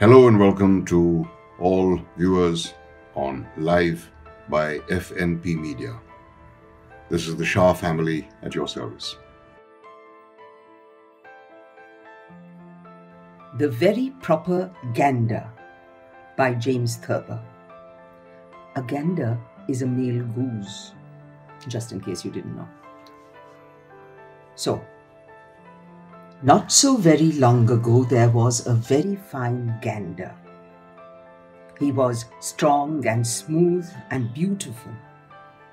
Hello and welcome to all viewers on Live by FNP Media. This is the Shah family at your service. The Very Proper Gander by James Thurber. A gander is a male goose, just in case you didn't know. So, not so very long ago, there was a very fine gander. He was strong and smooth and beautiful,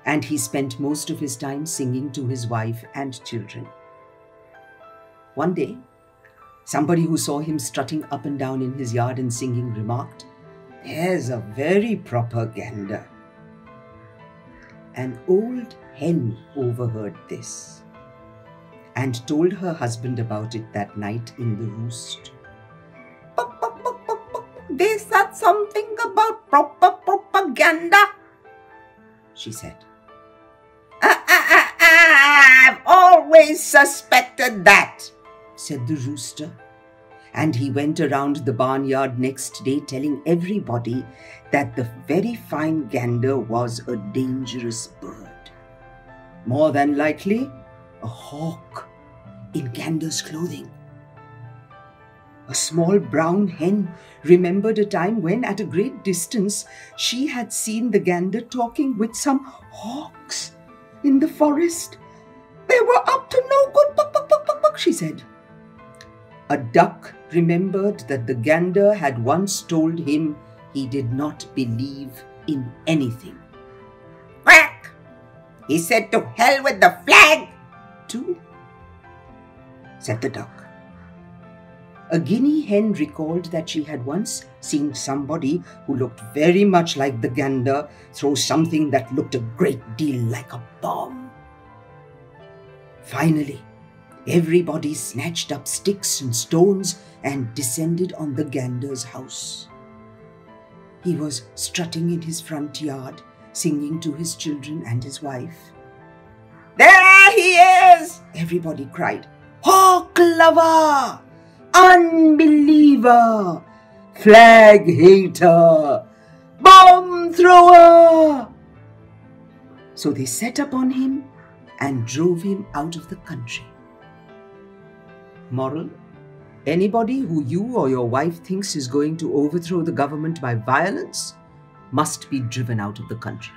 and he spent most of his time singing to his wife and children. One day, somebody who saw him strutting up and down in his yard and singing remarked, There's a very proper gander. An old hen overheard this and told her husband about it that night in the roost. They said something about proper propaganda, she said. "Ah, ah, ah, I've always suspected that, said the rooster. And he went around the barnyard next day telling everybody that the very fine gander was a dangerous bird. More than likely, a hawk in Gander's clothing. A small brown hen remembered a time when, at a great distance, she had seen the gander talking with some hawks in the forest. They were up to no good, buck, buck, buck, buck, buck, she said. A duck remembered that the gander had once told him he did not believe in anything. Quack! He said to hell with the flag! Said the duck. A guinea hen recalled that she had once seen somebody who looked very much like the gander throw something that looked a great deal like a bomb. Finally, everybody snatched up sticks and stones and descended on the gander's house. He was strutting in his front yard, singing to his children and his wife. There he is! Everybody cried. Hawk lover, unbeliever, flag hater, bomb thrower. So they set upon him and drove him out of the country. Moral Anybody who you or your wife thinks is going to overthrow the government by violence must be driven out of the country.